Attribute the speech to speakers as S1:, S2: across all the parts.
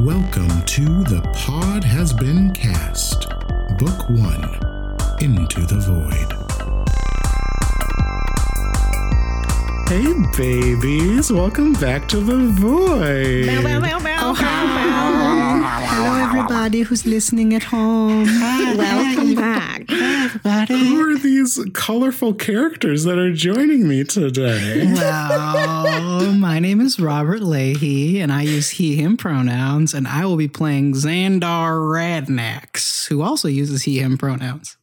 S1: Welcome to The Pod Has Been Cast, Book One Into the Void. Hey, babies, welcome back to the void.
S2: Oh, Hello, everybody who's listening at home.
S3: Welcome back. everybody.
S1: Who are these colorful characters that are joining me today?
S2: Well, my name is Robert Leahy, and I use he, him pronouns, and I will be playing Xandar Radnax, who also uses he, him pronouns.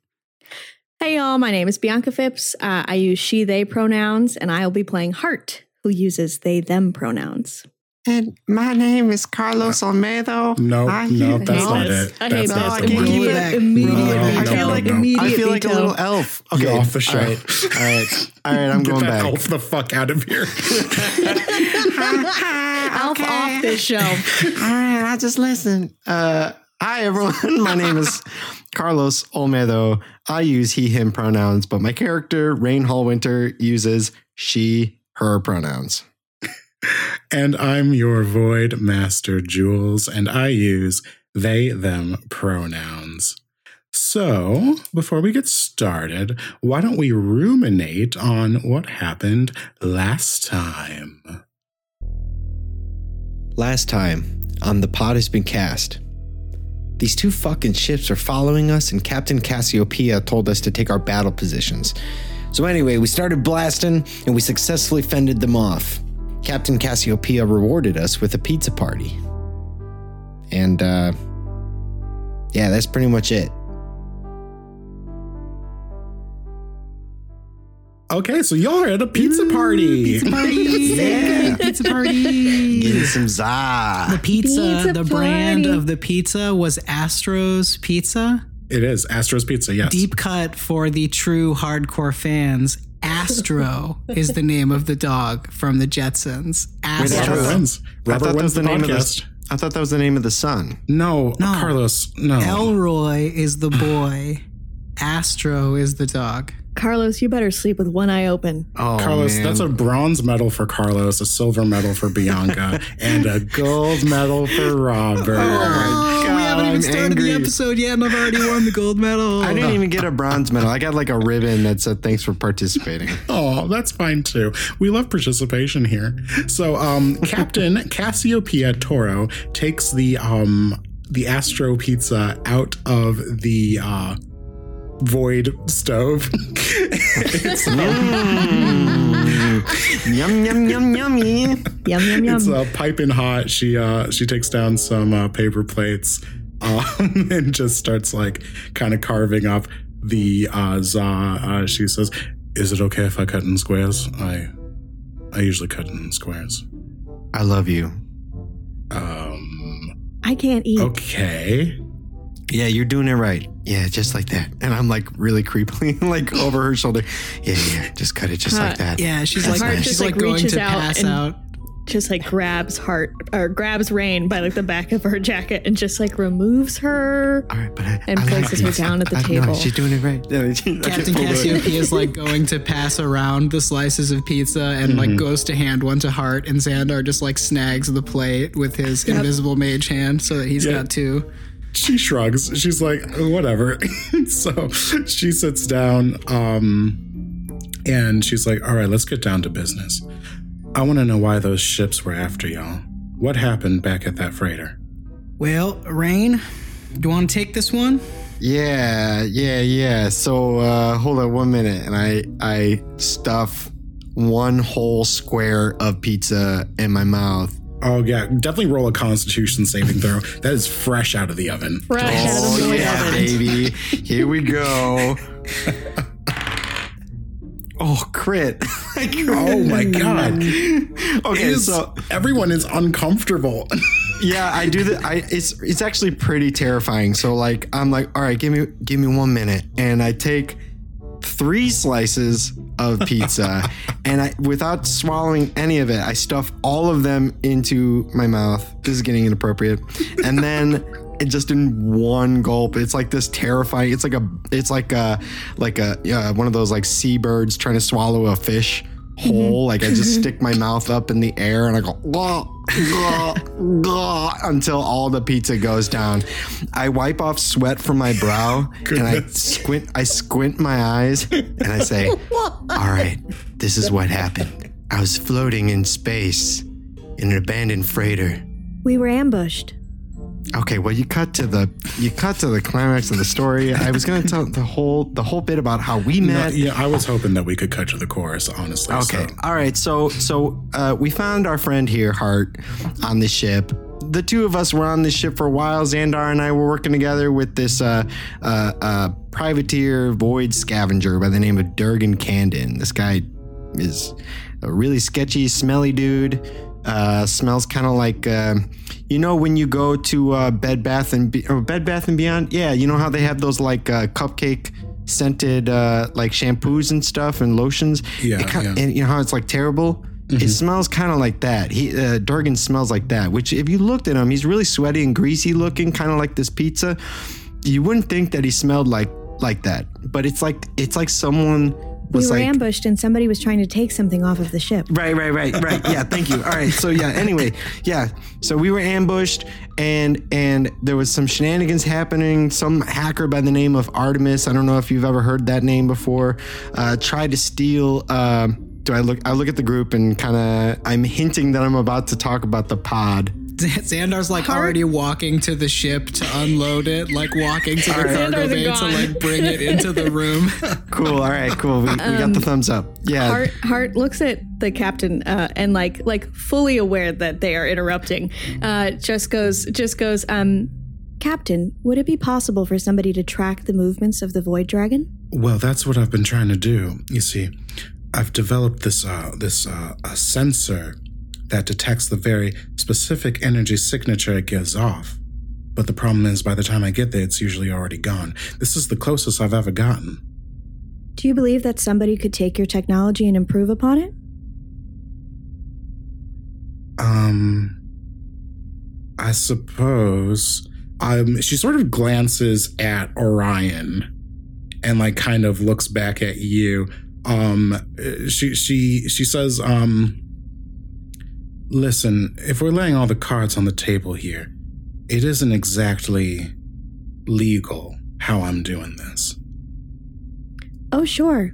S3: Hey, y'all. My name is Bianca Phipps. Uh, I use she, they pronouns, and I will be playing Hart, who uses they, them pronouns.
S4: And my name is Carlos Olmedo.
S1: No,
S4: I-
S1: no, that's
S3: hate
S1: not
S3: this.
S1: it.
S3: I
S1: That's
S3: hate
S1: not
S4: this.
S1: the
S4: I can't
S1: word.
S4: keep
S2: it.
S3: Immediate
S1: No,
S3: veto.
S4: I feel like
S3: Immediate
S4: I feel like a
S3: veto.
S4: little elf.
S1: You're
S4: Okay,
S1: off the show.
S4: All right, all right, all right I'm
S1: Get
S4: going
S1: that
S4: back.
S1: elf the fuck out of here.
S3: Alf off this show.
S4: All right, I just listen. Uh, hi everyone. My name is Carlos Olmedo. I use he, him pronouns, but my character Rain Hall Winter, uses she, her pronouns.
S1: And I'm your void master, Jules, and I use they, them pronouns. So, before we get started, why don't we ruminate on what happened last time?
S5: Last time on The Pod Has Been Cast. These two fucking ships are following us, and Captain Cassiopeia told us to take our battle positions. So, anyway, we started blasting and we successfully fended them off. Captain Cassiopeia rewarded us with a pizza party. And, uh, yeah, that's pretty much it.
S1: Okay, so y'all are at a pizza party.
S2: Pizza party!
S5: Yeah.
S2: Pizza party!
S5: Getting some za.
S2: The pizza,
S3: Pizza
S2: the brand of the pizza was Astro's Pizza.
S1: It is Astro's Pizza, yes.
S2: Deep cut for the true hardcore fans. Astro is the name of the dog from the Jetsons.
S5: that's
S2: Astro.
S1: Robert
S5: true.
S1: wins.
S5: I
S1: Robert
S5: thought that was
S1: the,
S5: the name of
S1: podcast.
S5: the. I thought that was the name of the sun.
S1: No,
S2: No.
S1: Carlos, no.
S2: Elroy is the boy. Astro is the dog.
S3: Carlos, you better sleep with one eye open.
S5: Oh,
S1: Carlos,
S5: man.
S1: that's a bronze medal for Carlos, a silver medal for Bianca, and a gold medal for Robert.
S2: Oh, my God. we haven't even
S5: I'm
S2: started
S5: angry.
S2: the episode yet, and I've already won the gold medal.
S5: I didn't even get a bronze medal. I got like a ribbon that said thanks for participating.
S1: Oh, that's fine too. We love participation here. So, um, Captain Cassiopeia Toro takes the um the Astro Pizza out of the uh void stove. it's,
S5: Mm. yum yum yum yummy.
S3: Yum, yum, yum.
S1: it's uh, piping hot. She uh she takes down some uh, paper plates um and just starts like kind of carving up the uh za. Uh, she says, "Is it okay if I cut in squares? I I usually cut in squares."
S5: I love you.
S1: Um.
S3: I can't eat.
S1: Okay.
S5: Yeah, you're doing it right. Yeah, just like that. And I'm like really creepily like over her shoulder. Yeah, yeah, just cut it just like that.
S2: Yeah, she's
S3: That's
S2: like
S3: nice.
S2: she's like,
S3: like,
S2: going
S3: reaches
S2: to
S3: out
S2: pass
S3: and-
S2: out.
S3: Just like grabs Hart or grabs Raine by like the back of her jacket and just like removes her.
S5: All right, but I,
S3: And
S5: I like
S3: places her down at the
S5: I- no,
S3: table.
S5: she's doing it right. Yeah, she-
S2: Captain
S5: just pulled.
S2: Cassiopeia is like going to pass around the slices of pizza and like mm-hmm. goes to hand one to Hart and Xandar just like snags the plate with his invisible mage hand so that he's
S1: Yeah.
S2: got two.
S1: She shrugs. She's like, whatever. so she sits down, um, and she's like, all right, let's get down to business. I want to know why those ships were after y'all. What happened back at that freighter?
S2: Well, Raine, do you want to take this one?
S5: Yeah, yeah, yeah. So uh hold on one minute and I I stuff one whole square of pizza in my mouth.
S1: Oh yeah, definitely roll a Constitution saving throw. That is fresh out of the oven.
S3: Fresh out of oh, the
S5: Oh yeah,
S3: oven.
S5: baby. Here we go. Oh, crit.
S1: Oh my god!
S5: okay,
S1: Is-
S5: so
S1: everyone is uncomfortable.
S5: yeah, I do that. I it's it's actually pretty terrifying. So like I'm like, all right, give me give me one minute, and I take three slices of pizza, and I without swallowing any of it, I stuff all of them into my mouth. This is getting inappropriate, and then. It just in one gulp. It's like this terrifying. It's like a. It's like a, like a uh, one of those like seabirds trying to swallow a fish hole. Like I just mm-hmm. stick my mouth up in the air and I go "Gah, gah, gah," until all the pizza goes down. I wipe off sweat from my brow and I squint. I squint my eyes and I say, "All right, this is what happened. I was floating in space in an abandoned freighter."
S3: We were ambushed.
S5: Okay, well you cut to the you cut to the climax of the story. I was going to tell the whole the whole bit about how we
S1: No,
S5: met.
S1: yeah, I was hoping that we could cut to the chorus, honestly.
S5: Okay.
S1: so-
S5: All right. So so uh, we found our friend here, Hart, on the ship. The two of us were on this ship for a while. Xandar and I were working together with this uh, uh, uh, privateer void scavenger by the name of Durgan Candon. This guy is a really sketchy, smelly dude. Uh, smells kind of like uh, you know when you go to uh, Bed Bath and Be- or Bed Bath and Beyond. Yeah, you know how they have those like uh, cupcake scented uh, like shampoos and stuff and lotions.
S1: Yeah,
S5: It ki-
S1: yeah.
S5: and you know how it's like terrible. It smells kind of like that. He uh, Durgan smells like that. Which, if you looked at him, he's really sweaty and greasy looking, kind of like this pizza. You wouldn't think that he smelled like like that, but it's like it's like someone
S3: We were
S5: like
S3: ambushed and somebody was trying to take something off of the ship.
S5: Right, right, right, right. Yeah, thank you. All right. So yeah, anyway, yeah. So we were ambushed and and there was some shenanigans happening. Some hacker by the name of Artemis, I don't know if you've ever heard that name before, uh, tried to steal um do I look I look at the group and kind of I'm hinting that I'm about to talk about the pod.
S2: Xandar's like already walking to the ship to unload it, like walking to the cargo
S3: Xandar's
S2: bay to like bring it into the room.
S5: Cool. All right, cool. We, we got the thumbs up. Yeah.
S3: Hart Hart looks at the captain uh, and like like fully aware that they are interrupting. Uh, just goes just goes. Um, Captain, would it be possible for somebody to track the movements of the void dragon?
S1: Well, that's what I've been trying to do. You see, I've developed this uh, this uh, a sensor that detects the very specific energy signature it gives off. But the problem is, by the time I get there, it's usually already gone. This is the closest I've ever gotten.
S3: Do you believe that somebody could take your technology and improve upon it?
S1: Um, I suppose. Um, she sort of glances at Orion, and like kind of looks back at you. Um, she she she says, um, listen, if we're laying all the cards on the table here, it isn't exactly legal how I'm doing this.
S3: Oh, sure.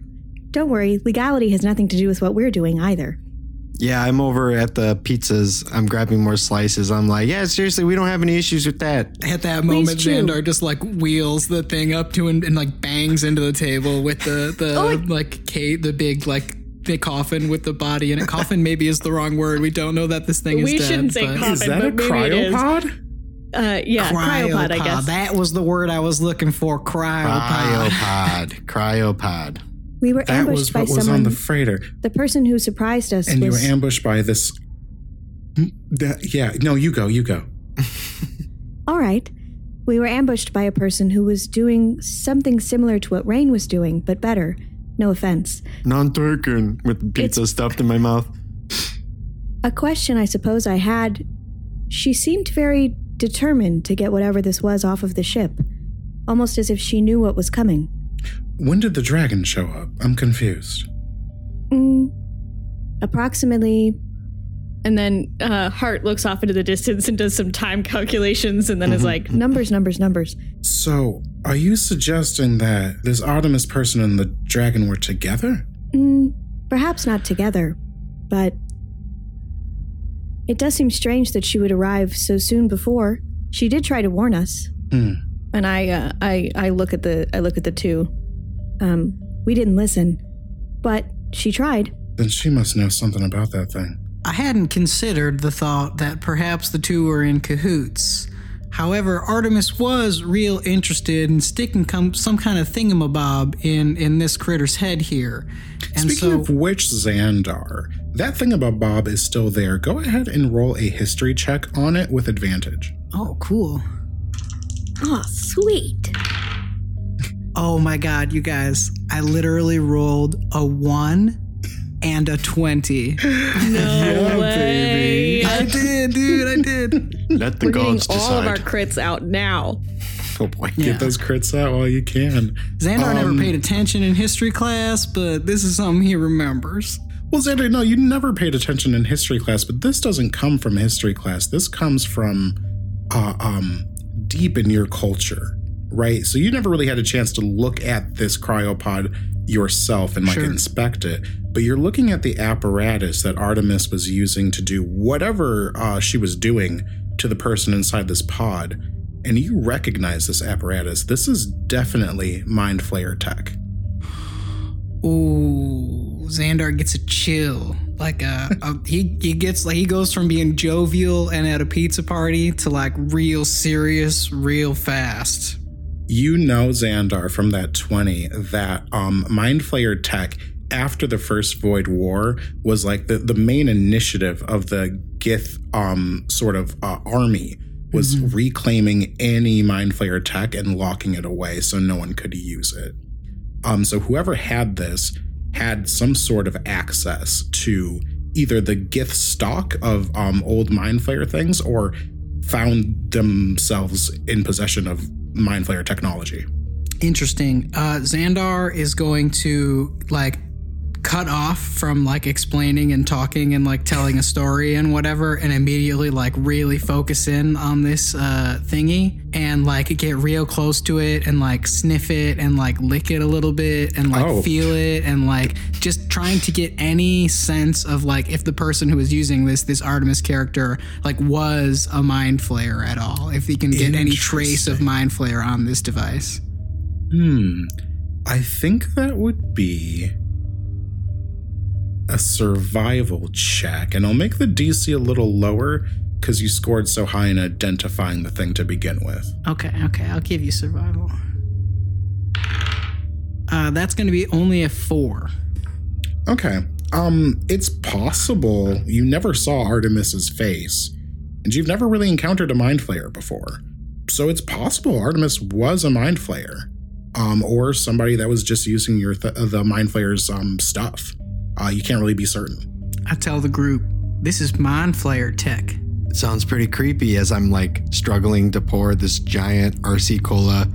S3: Don't worry, legality has nothing to do with what we're doing either.
S5: Yeah, I'm over at the pizzas. I'm grabbing more slices. I'm like, yeah, seriously, we don't have any issues with that.
S2: At that moment,
S3: chew.
S2: Xandar just like wheels the thing up to him and like bangs into the table with the the
S3: Oh,
S2: like Kate, the big like the coffin with the body in it. Coffin maybe is the wrong word. We don't know that this thing is
S3: We
S2: dead.
S3: shouldn't say
S2: but-
S3: coffin.
S1: Is that a
S3: but maybe it is.
S1: cryopod?
S3: Uh, yeah, cryopod, I guess.
S2: That was the word I was looking for. Cryopod.
S5: Cryopod. Cryopod.
S3: we were
S1: That
S3: ambushed
S1: was
S3: by
S1: what was
S3: someone.
S1: on the freighter.
S3: the person who surprised us
S1: And you were ambushed by this. That- yeah, no, you go, you go.
S3: All right. We were ambushed by a person who was doing something similar to what Raine was doing, but better. No offense.
S5: Non taken with the pizza stuffed in my mouth.
S3: A question I suppose I had. She seemed very determined to get whatever this was off of the ship, almost as if she knew what was coming.
S1: When did the dragon show up? I'm confused.
S3: Mm, approximately. And then uh, Hart looks off into the distance and does some time calculations and then is like, numbers, numbers, numbers.
S1: So, are you suggesting that this Artemis person and the dragon were together?
S3: Mm, perhaps not together, but it does seem strange that she would arrive so soon before. She did try to warn us,
S1: Hmm.
S3: and I, uh, I, I look at the, I look at the two. Um, we didn't listen, but she tried.
S1: Then she must know something about that thing.
S2: I hadn't considered the thought that perhaps the two were in cahoots. However, Artemis was real interested in sticking com- some kind of thingamabob in in this critter's head here, and
S1: Speaking
S2: so
S1: of which, Xandar, that thing about Bob is still there. Go ahead and roll a history check on it with advantage.
S2: oh, cool.
S3: Oh, sweet.
S2: Oh my god, you guys! I literally rolled a one and a twenty.
S3: No way.
S2: I did, dude. I did.
S5: Let the
S3: We're getting
S5: gods
S3: all of our crits out now.
S5: oh boy.
S2: Yeah.
S1: Get those crits out while you can.
S2: Xandar never
S1: Um,
S2: paid attention in history class, but this is something he remembers.
S1: Well, Xandar, no, you never paid attention in history class, but this doesn't come from history class. This comes from uh, um, deep in your culture, right? So you never really had a chance to look at this cryopod yourself and like
S2: Sure.
S1: inspect it. But you're looking at the apparatus that Artemis was using to do whatever uh, she was doing to the person inside this pod, and you recognize this apparatus. This is definitely Mind Flayer tech.
S2: Ooh, Xandar gets a chill. Like uh, uh, he he gets like he goes from being jovial and at a pizza party to like real serious, real fast.
S1: You know Xandar from that 20 that um Mind Flayer tech after the first Void War was like the, the main initiative of the Gith um sort of uh, army was reclaiming any Mind Flayer tech and locking it away so no one could use it. Um so whoever had this had some sort of access to either the Gith stock of um old Mind Flayer things or found themselves in possession of Mind Flayer technology.
S2: Interesting. Uh, Xandar is going to like cut off from like explaining and talking and like telling a story and whatever and immediately like really focus in on this uh thingy and like get real close to it and like sniff it and like lick it a little bit and like
S1: Oh.
S2: feel it and like just trying to get any sense of like if the person who is using this this Artemis character like was a mind flayer at all if he can get any trace of mind flayer on this device
S1: Hmm. I think that would be a survival check, and I'll make the DC a little lower because you scored so high in identifying the thing to begin with.
S2: Okay, okay, I'll give you survival. Uh, that's going to be only a four.
S1: Okay. Um, it's possible you never saw Artemis's face, and you've never really encountered a mind flayer before. So it's possible Artemis was a mind flayer, um, or somebody that was just using your th- the mind flayer's um stuff. Uh, you can't really be certain.
S2: I tell the group, this is Mind Flayer tech.
S5: Sounds pretty creepy as I'm like struggling to pour this giant RC cola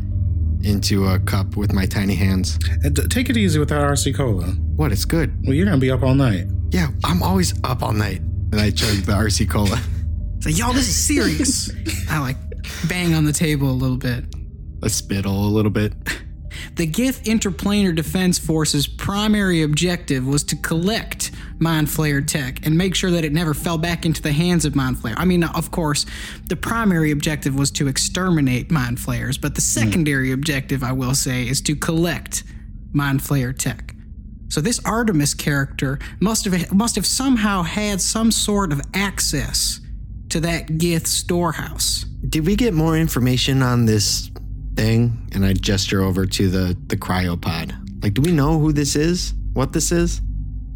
S5: into a cup with my tiny hands.
S1: And t- take it easy with that RC cola.
S5: What? It's good.
S1: Well, you're gonna be up all night.
S5: Yeah, I'm always up all night. And I chug the RC cola.
S2: It's like, y'all, this is serious. I like bang on the table a little bit.
S5: I spittle a little bit.
S2: The Gith Interplanar Defense Force's primary objective was to collect Mind Flayer tech and make sure that it never fell back into the hands of Mind Flayer. I mean, of course, the primary objective was to exterminate Mind Flayers, but the hmm. secondary objective, I will say, is to collect Mind Flayer tech. So this Artemis character must have must have somehow had some sort of access to that Gith storehouse.
S5: Did we get more information on this thing? And I gesture over to the the cryopod. Like, do we know who this is? What this is?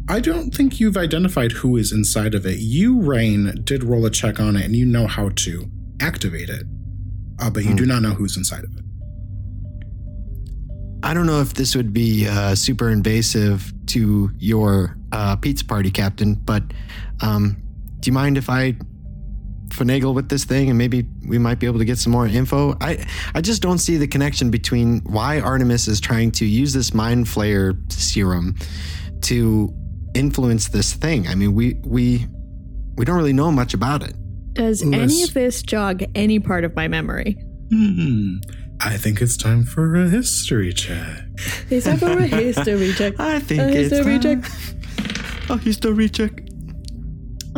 S1: I don't think you've identified who is inside of it. You, Raine, did roll a check on it, and you know how to activate it, uh, but you do not know who's inside of it.
S5: I don't know if this would be uh, super invasive to your uh, pizza party, Captain, but um, do you mind if I finagle with this thing and maybe we might be able to get some more info? I, I just don't see the connection between why Artemis is trying to use this mind flayer serum to influence this thing. I mean, we we we don't really know much about it.
S3: Does any of this jog any part of my memory?
S1: Hmm. I think it's time for a history check.
S3: Is that for a history check?
S5: I think
S3: A
S5: it's
S3: history
S5: time.
S3: check.
S5: A history check.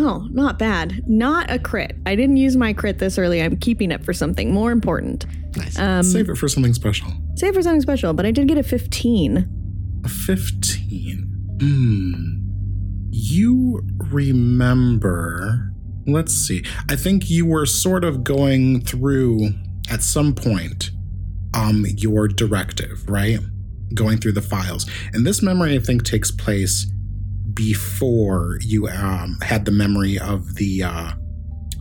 S3: Oh, not bad. Not a crit. I didn't use my crit this early. I'm keeping it for something more important.
S5: Nice.
S3: Um,
S1: Save it for something special.
S3: save for something special, but I did get a 15.
S1: A 15. Hmm. You remember. Let's see. I think you were sort of going through at some point um your directive, right? Going through the files. And this memory I think takes place before you um had the memory of the uh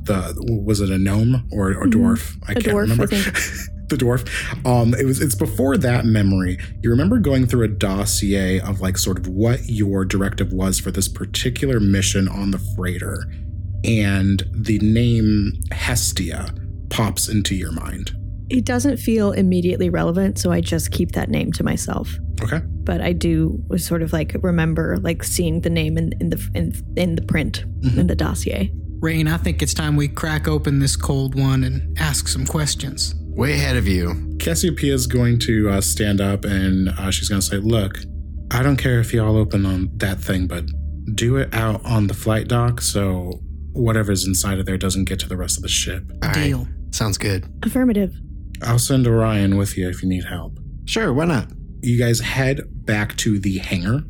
S1: the was it a gnome or, or dwarf? I
S3: A
S1: can't
S3: dwarf,
S1: remember. the dwarf. Um, it was it's before that memory. You remember going through a dossier of like sort of what your directive was for this particular mission on the freighter, and the name Hestia pops into your mind.
S3: It doesn't feel immediately relevant, so I just keep that name to myself.
S1: Okay.
S3: But I do sort of like remember like seeing the name in, in the in, in the print in the dossier.
S2: Raine, I think it's time we crack open this cold one and ask some questions.
S5: Way ahead of you.
S1: Cassiopeia is going to uh, stand up and uh, she's going to say, Look, I don't care if y'all open on that thing, but do it out on the flight dock so whatever's inside of there doesn't get to the rest of the ship.
S5: All right.
S2: Deal.
S5: Sounds good.
S3: Affirmative.
S1: I'll send Orion with you if you need help.
S5: Sure, why not?
S1: You guys head back to the hangar,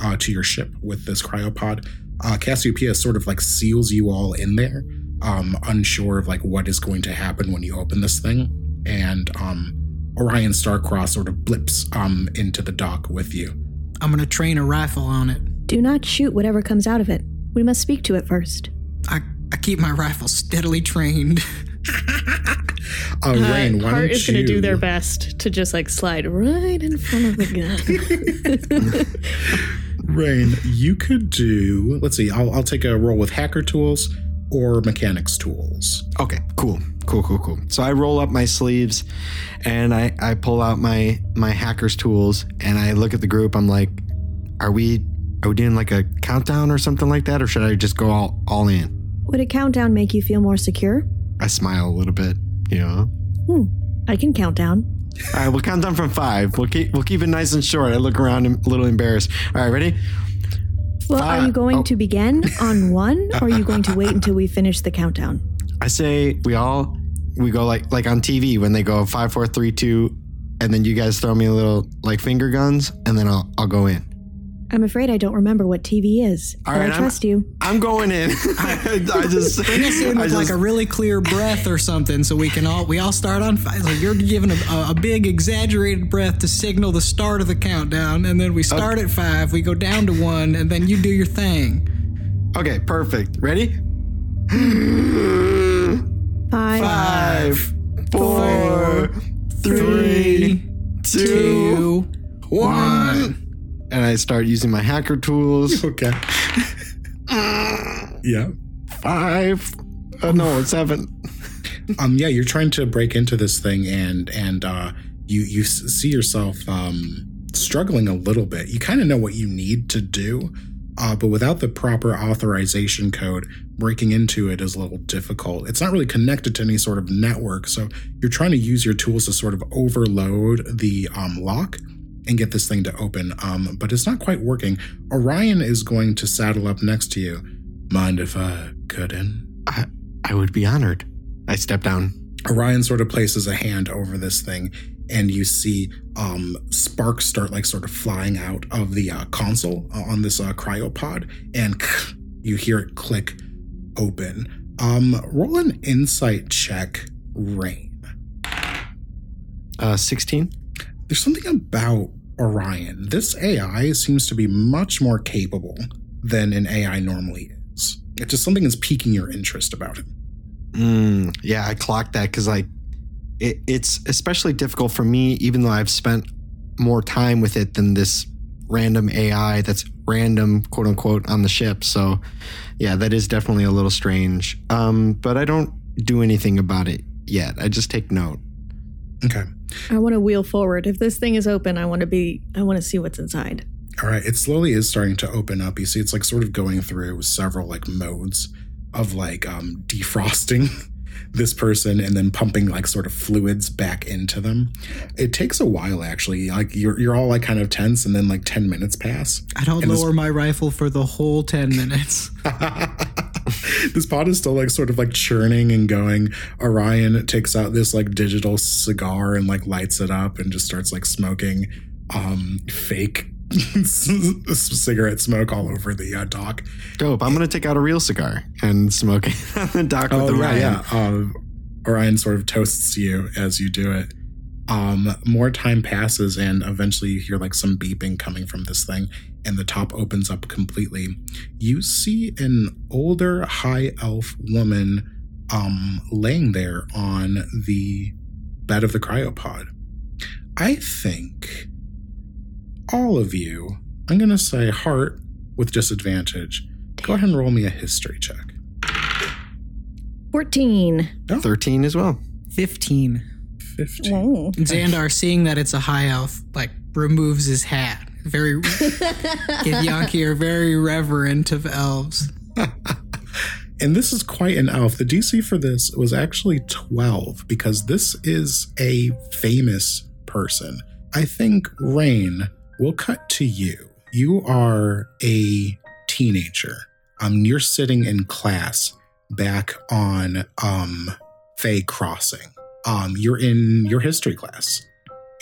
S1: uh, to your ship with this cryopod. Uh, Cassiopeia sort of like seals you all in there, um, unsure of like what is going to happen when you open this thing. And um, Orion Starcross sort of blips um, into the dock with you.
S2: I'm gonna train a rifle on it.
S3: Do not shoot whatever comes out of it. We must speak to it first.
S2: I, I keep my rifle steadily trained.
S1: Uh, Raine, why
S3: Hart
S1: don't
S3: is going to do their best to just like slide right in front of the gun.
S1: Raine, you could do. Let's see. I'll, I'll take a roll with hacker tools or mechanics tools.
S5: Okay, cool. Cool, cool, cool. So I roll up my sleeves and I, I pull out my my hacker's tools and I look at the group. I'm like, are we are we doing like a countdown or something like that? Or should I just go all, all in?
S3: Would a countdown make you feel more secure?
S5: I smile a little bit, you know.
S3: Hmm. I can count down.
S5: All right, we'll count down from five. We'll keep we'll keep it nice and short. I look around a little embarrassed. All right, ready?
S3: Well, are you going
S5: Oh.
S3: to begin on one, or are you going to wait until we finish the countdown?
S5: I say we all we go like like on TV when they go five, four, three, two, and then you guys throw me a little like finger guns, and then I'll I'll go in.
S3: I'm afraid I don't remember what TV is,
S5: All
S3: but
S5: right,
S3: I
S5: I'm-
S3: trust you.
S5: I'm going in. I, I just
S2: Bring us in
S5: I
S2: with like a really clear breath or something, so we can all we all start on five. Like you're giving a, a, a big exaggerated breath to signal the start of the countdown, and then we start at five, we go down to one, and then you do your thing.
S5: okay, perfect. Ready?
S3: Five.
S5: Five, four, three, two,
S2: Two,
S5: one. And I start using my hacker tools.
S1: Okay. yeah.
S5: Five. Oh no, it's seven.
S1: Um. Yeah. You're trying to break into this thing, and and uh, you you see yourself um struggling a little bit. You kind of know what you need to do, uh, but without the proper authorization code, breaking into it is a little difficult. It's not really connected to any sort of network, so you're trying to use your tools to sort of overload the um, lock and get this thing to open. Um, but it's not quite working. Orion is going to saddle up next to you. Mind if I cut in?
S5: I, I would be honored. I step down.
S1: Orion sort of places a hand over this thing, and you see um, sparks start like sort of flying out of the uh, console uh, on this uh, cryopod, and you hear it click open. Um, roll an insight check, Raine.
S5: Uh, 16.
S1: There's something about Orion. This AI seems to be much more capable than an AI normally is. It's just something that's piquing your interest about it.
S5: Mm, yeah, I clocked that because like it, it's especially difficult for me, even though I've spent more time with it than this random AI that's random, quote unquote, on the ship. So yeah, that is definitely a little strange. Um, but I don't do anything about it yet. I just take note.
S1: Okay.
S3: I want to wheel forward. If this thing is open, I want to be. I want to see what's inside.
S1: All right, it slowly is starting to open up. You see, it's like sort of going through several like modes of like um, defrosting this person and then pumping like sort of fluids back into them. It takes a while actually. Like you're you're all like kind of tense, and then like ten minutes pass.
S2: I don't
S1: And this-
S2: lower my rifle for the whole ten minutes.
S1: this pod is still like sort of like churning and going. Orion takes out this like digital cigar and like lights it up and just starts like smoking um fake cigarette smoke all over the uh, dock.
S5: Dope. I'm gonna take out a real cigar and smoke it on the dock with
S1: Oh
S5: the
S1: yeah,
S5: Ryan.
S1: yeah. Um, Orion sort of toasts you as you do it. Um, more time passes, and eventually you hear like some beeping coming from this thing, and the top opens up completely. You see an older high elf woman um, laying there on the bed of the cryopod. I think all of you, I'm going to say Hart with disadvantage. Go ahead and roll me a history check.
S3: Fourteen.
S5: 13 as well.
S2: Fifteen.
S1: 15.
S3: Oh.
S2: Xandar, seeing that it's a high elf, like removes his hat. Very Githyanki are very reverent of elves.
S1: And this is quite an elf. The DC for this was actually 12 because this is a famous person. I think, Raine, we'll cut to you. You are a teenager. Um, you're sitting in class back on um, Fay Crossing. Um, you're in your history class.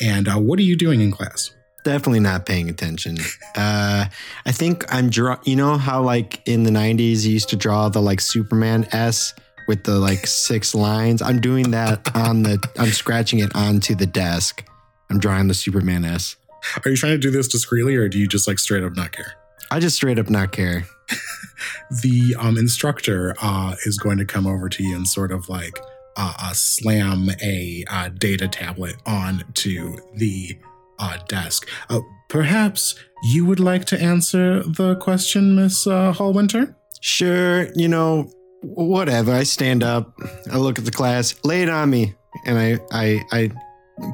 S1: And uh, what are you doing in class?
S5: Definitely not paying attention. Uh, I think I'm draw. You know how like in the '90s you used to draw the like Superman S with the like six lines. I'm doing that on the. I'm scratching it onto the desk. I'm drawing the Superman S.
S1: Are you trying to do this discreetly or do you just like straight up not care?
S5: I just straight up not care.
S1: the um, instructor uh, is going to come over to you and sort of like uh, uh, slam a uh, data tablet onto the uh, desk. Uh, perhaps you would like to answer the question, Miss uh, Hallwinter?
S5: Sure, you know, whatever. I stand up, I look at the class, lay it on me, and I I I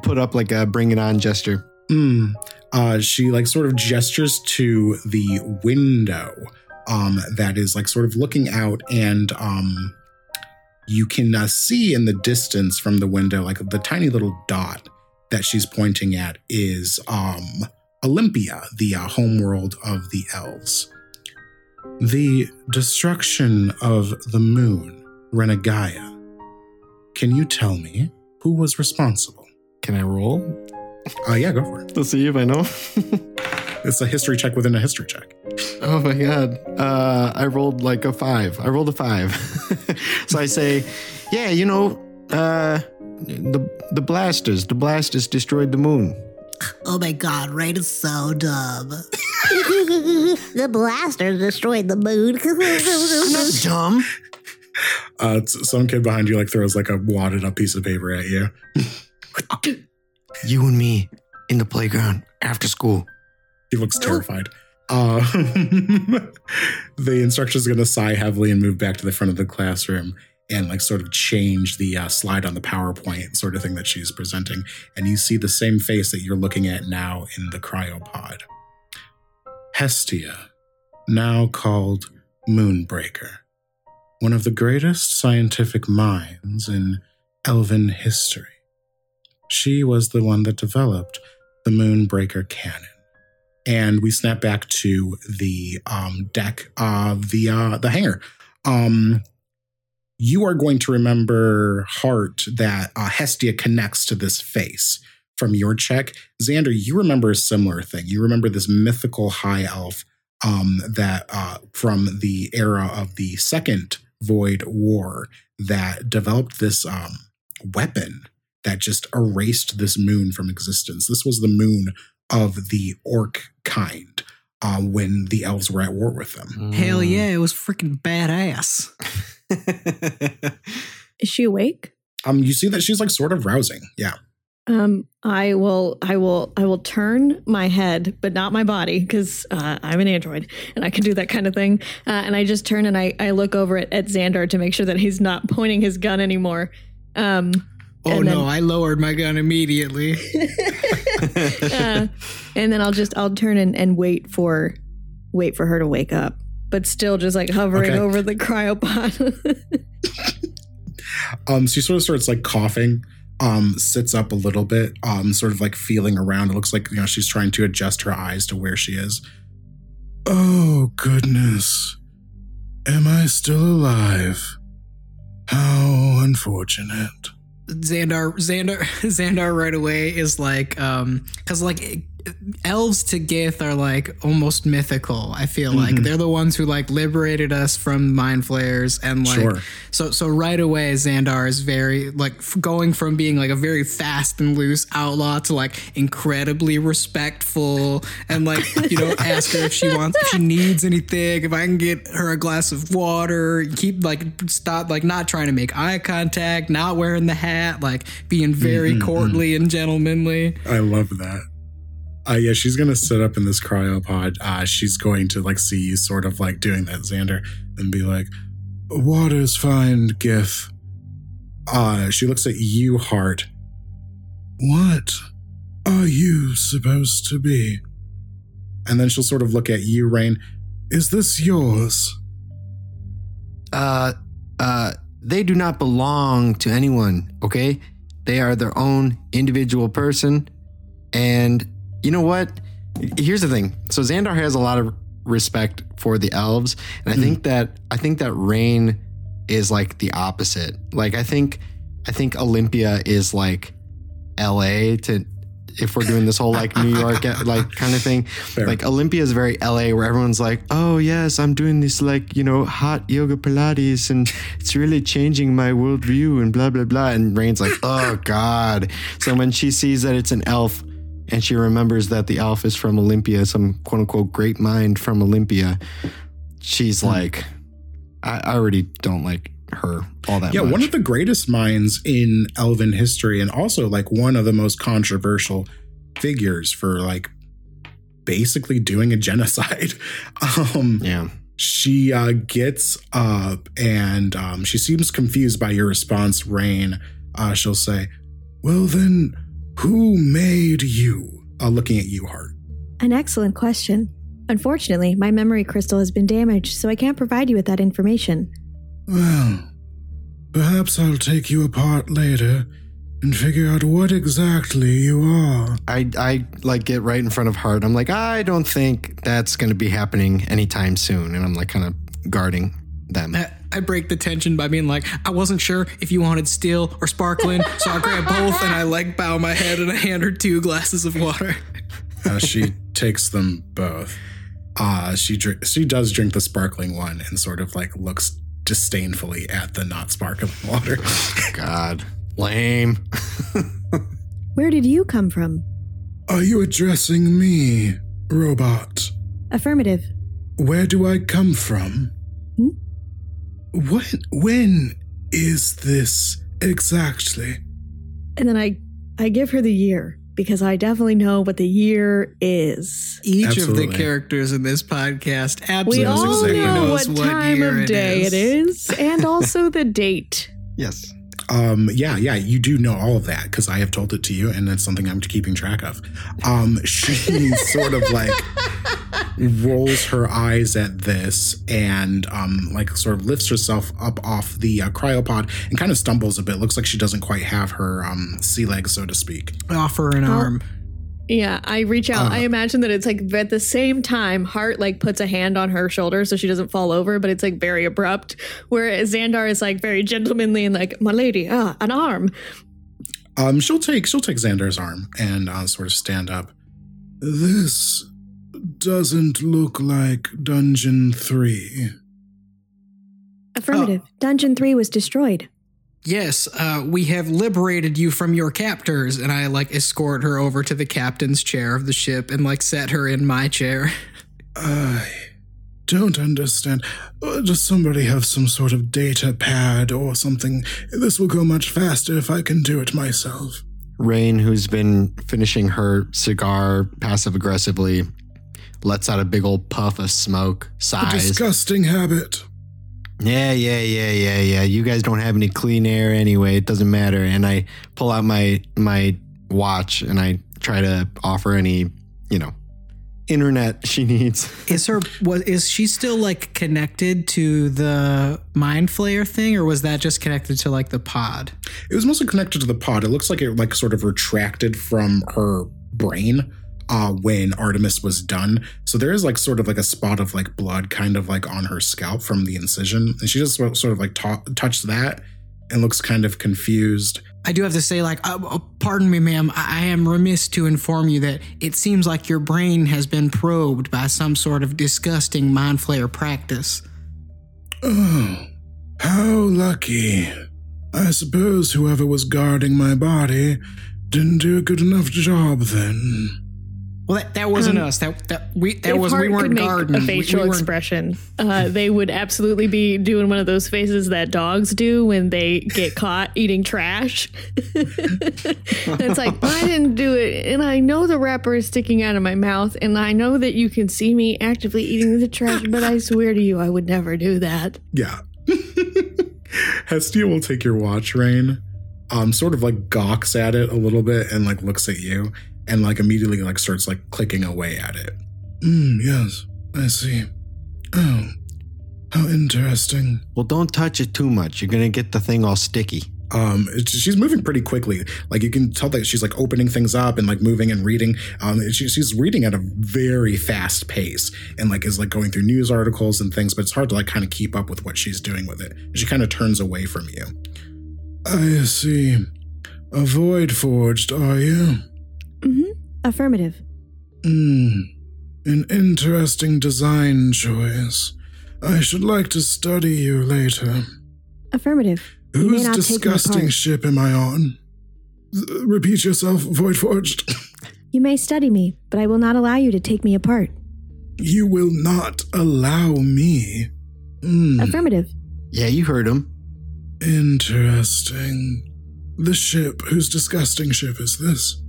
S5: put up like a bring it on gesture.
S1: Mm. Uh, she like sort of gestures to the window um, that is like sort of looking out, and um, you can uh, see in the distance from the window like the tiny little dot that she's pointing at is um, Olympia, the uh, homeworld of the elves. The destruction of the moon, Renegaya. Can you tell me who was responsible?
S5: Can I roll?
S1: Uh, yeah, go for it.
S5: Let's see if I know.
S1: It's a history check within a history check.
S5: Oh my god. Uh, I rolled like a five. I rolled a five. so I say, yeah, you know, uh, the the blasters, the blasters destroyed the moon.
S6: Oh my god, Right? is so dumb. the blasters destroyed the moon.
S5: Not dumb.
S1: Uh, some kid behind you like throws like a wadded up piece of paper at you.
S5: You and me in the playground after school.
S1: He looks terrified. Uh, the instructor's going to sigh heavily and move back to the front of the classroom and like sort of change the uh, slide on the PowerPoint sort of thing that she's presenting. And you see the same face that you're looking at now in the cryopod. Hestia, now called Moonbreaker, one of the greatest scientific minds in elven history. She was the one that developed the Moonbreaker cannon and we snap back to the um, deck of the uh, the hangar. Um, you are going to remember Hart that uh, Hestia connects to this face from your check. Xandar, you remember a similar thing. You remember this mythical high elf um, that uh, from the era of the second Void War that developed this um, weapon that just erased this moon from existence. This was the moon of the orc kind uh, when the elves were at war with them.
S2: Hell yeah, it was freaking badass.
S3: Is she awake?
S1: Um, you see that she's like sort of rousing. Yeah.
S3: Um, I will, I will, I will turn my head, but not my body, because uh, I'm an android and I can do that kind of thing. Uh, and I just turn and I, I look over at, at Xandar to make sure that he's not pointing his gun anymore. Um,
S2: Oh
S3: And then-
S2: no, I lowered my gun immediately.
S3: uh, and then I'll just, I'll turn and, and wait for, wait for her to wake up, but still just like hovering
S1: Okay.
S3: over the cryopod.
S1: Um, she sort of starts like coughing, um, sits up a little bit, um, sort of like feeling around. It looks like, you know, she's trying to adjust her eyes to where she is. Oh, goodness. Am I still alive? How unfortunate.
S2: Xandar, Xandar, Xandar right away is like, um, cause like elves to Gith are like almost mythical. I feel like
S1: Mhm.
S2: they're the ones who like liberated us from mind flayers and like,
S1: Sure.
S2: so, so right away Xandar is very like f- going from being like a very fast and loose outlaw to like incredibly respectful and like, you know, ask her if she wants, if she needs anything, if I can get her a glass of water, keep like, stop, like not trying to make eye contact, not wearing the hat, like being very
S1: Mhm,
S2: courtly and gentlemanly.
S1: I love that. Uh, yeah, she's gonna sit up in this cryopod. Uh, she's going to like see you sort of like doing that, Xandar, and be like, "Water's fine, Gith." Uh, she looks at you, Hart. What are you supposed to be? and then she'll sort of look at you, Raine. Is this yours?
S5: Uh, uh, they do not belong to anyone, okay? They are their own individual person. And you know what? Here's the thing. So Xandar has a lot of respect for the elves, and I
S1: Hmm.
S5: think that I think that Raine is like the opposite. Like I think I think Olympia is like LA to if we're doing this whole like New York like kind of thing.
S1: Fair.
S5: Like Olympia is very LA where everyone's like, "Oh yes, I'm doing this like you know hot yoga Pilates, and it's really changing my worldview and blah blah blah." And Raine's like, "Oh God!" So when she sees that it's an elf, and she remembers that the elf is from Olympia, some quote unquote great mind from Olympia, she's like, I, "I already don't like her all that
S1: yeah,
S5: much."
S1: one of the greatest minds in Elven history, and also like one of the most controversial figures for like basically doing a genocide. Um,
S5: yeah.
S1: she uh, gets up and um, she seems confused by your response, Raine. Uh, she'll say, Well, then, who made you? Uh, looking at you, Hart.
S3: An excellent question. Unfortunately, my memory crystal has been damaged, so I can't provide you with that information.
S1: Well, perhaps I'll take you apart later and figure out what exactly you are.
S5: I, I like get right in front of Hart. I'm like, I don't think that's going to be happening anytime soon. And I'm like kind of guarding them.
S2: I, I break the tension by being like, I wasn't sure if you wanted still or sparkling, so I grab both and I like bow my head and I hand her two glasses of water.
S1: Uh, she takes them both. Uh, she dr- she does drink the sparkling one and sort of like looks disdainfully at the not sparkling water.
S5: God, lame.
S3: Where did you come from?
S1: Are you addressing me, robot?
S3: Affirmative.
S1: Where do I come from?
S3: Hmm?
S1: When when is this exactly?
S3: And then I I give her the year because I definitely know what the year is.
S2: Each of the characters in this podcast absolutely
S3: We
S2: absolutely
S3: all
S1: exactly
S3: know
S1: knows
S3: what time
S2: year
S3: of day it is and also the date.
S5: Yes.
S1: Um, yeah, yeah, you do know all of that because I have told it to you, and that's something I'm keeping track of. Um, she sort of like rolls her eyes at this and um, like sort of lifts herself up off the uh, cryopod and kind of stumbles a bit. Looks like she doesn't quite have her um, sea legs, so to speak.
S2: Offer an
S3: Oh.
S2: arm.
S3: Yeah, I reach out.
S1: Uh.
S3: I imagine that it's like at the same time, Hart like puts a hand on her shoulder so she doesn't fall over, but it's like very abrupt. Whereas Xandar is like very gentlemanly and like, my lady, ah, an arm.
S1: Um, she'll take she'll take Xandar's arm and uh, sort of stand up. This doesn't look like Dungeon Three.
S3: Affirmative. Dungeon 3 was destroyed.
S2: Yes, uh, we have liberated you from your captors, and I like escort her over to the captain's chair of the ship and like set her in my chair.
S1: I don't understand. Uh, Does somebody have some sort of data pad or something? This will go much faster if I can do it myself.
S5: Raine, who's been finishing her cigar passive aggressively, lets out a big old puff of smoke,
S1: A disgusting habit.
S5: Yeah, yeah, yeah, yeah, yeah. You guys don't have any clean air anyway. It doesn't matter. And I pull out my my watch and I try to offer any, you know, internet she needs.
S2: Is her was is she still like connected to the mind flayer thing, or was that just connected to like the pod?
S1: It was mostly connected to the pod. It looks like it like sort of retracted from her brain uh, when Artemis was done. So there is like sort of like a spot of like blood kind of like on her scalp from the incision. And she just sort of like ta- touched that and looks kind of confused.
S2: I do have to say, like, uh, uh, pardon me, ma'am. I, I am remiss to inform you that it seems like your brain has been probed by some sort of disgusting mind flayer practice.
S1: Oh, how lucky. I suppose whoever was guarding my body didn't do a good enough job then.
S2: Well, that, that wasn't
S3: Um,
S2: us. That that we that was
S3: Hart
S2: we weren't
S3: could make
S2: guarding.
S3: a facial
S2: we weren't-
S3: expression, uh, they would absolutely be doing one of those faces that dogs do when they get caught eating trash. it's like I didn't do it, and I know the wrapper is sticking out of my mouth, and I know that you can see me actively eating the trash, but I swear to you, I would never do that.
S1: Yeah. Hestia will take your watch, Raine. Um, sort of like gawks at it a little bit and like looks at you and like immediately like starts like clicking away at it. Hmm, yes, I see. Oh, how interesting.
S5: Well, don't touch it too much. You're gonna get the thing all sticky.
S1: Um, she's moving pretty quickly. Like you can tell that she's like opening things up and like moving and reading. Um, she, she's reading at a very fast pace and like is like going through news articles and things. But it's hard to like kind of keep up with what she's doing with it. She kind of turns away from you. I see. A void forged, are you?
S3: Mm-hmm. Affirmative.
S1: Hmm. An interesting design choice. I should like to study you later.
S3: Affirmative. You
S1: Whose
S3: not take me
S1: disgusting ship am I on? Th- Repeat yourself, Void Forged.
S3: You may study me, but I will not allow you to take me apart.
S1: you will not allow me. Hmm.
S3: Affirmative.
S5: Yeah, you heard him.
S1: Interesting. The ship, whose disgusting ship is this?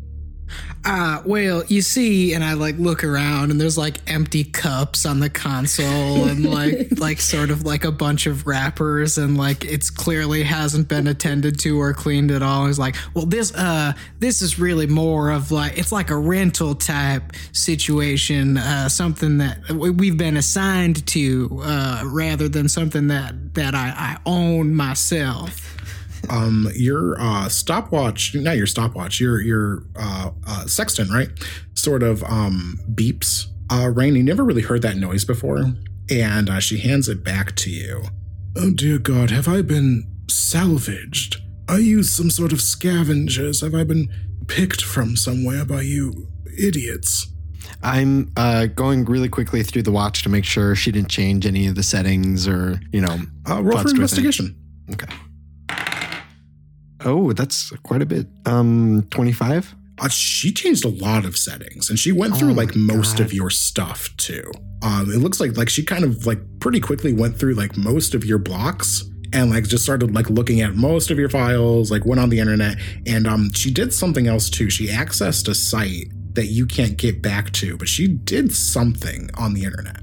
S2: Uh, well, you see, and I like look around, and there's like empty cups on the console, and like like sort of like a bunch of wrappers, and like it's clearly hasn't been attended to or cleaned at all. It's like, well, this uh, this is really more of like it's like a rental type situation, uh, something that we've been assigned to, uh, rather than something that that I, I own myself.
S1: Um, your uh, stopwatch, not your stopwatch, your your uh, uh, sextant, right? Sort of um, beeps. Uh, Raine, you never really heard that noise before, and uh, she hands it back to you. Oh dear God, have I been salvaged? Are you some sort of scavengers? Have I been picked from somewhere by you idiots?
S5: I'm uh, going really quickly through the watch to make sure she didn't change any of the settings or, you know.
S1: Uh, roll
S5: futzed
S1: for
S5: with it.
S1: investigation.
S5: Okay. Oh, that's quite a bit. Um, 25?
S1: Uh, she changed a lot of settings and she went through
S5: Oh
S1: like most
S5: God.
S1: of your stuff too um it looks like like she kind of like pretty quickly went through like most of your blocks and like just started like looking at most of your files like went on the internet and um she did something else too she accessed a site that you can't get back to but she did something on the internet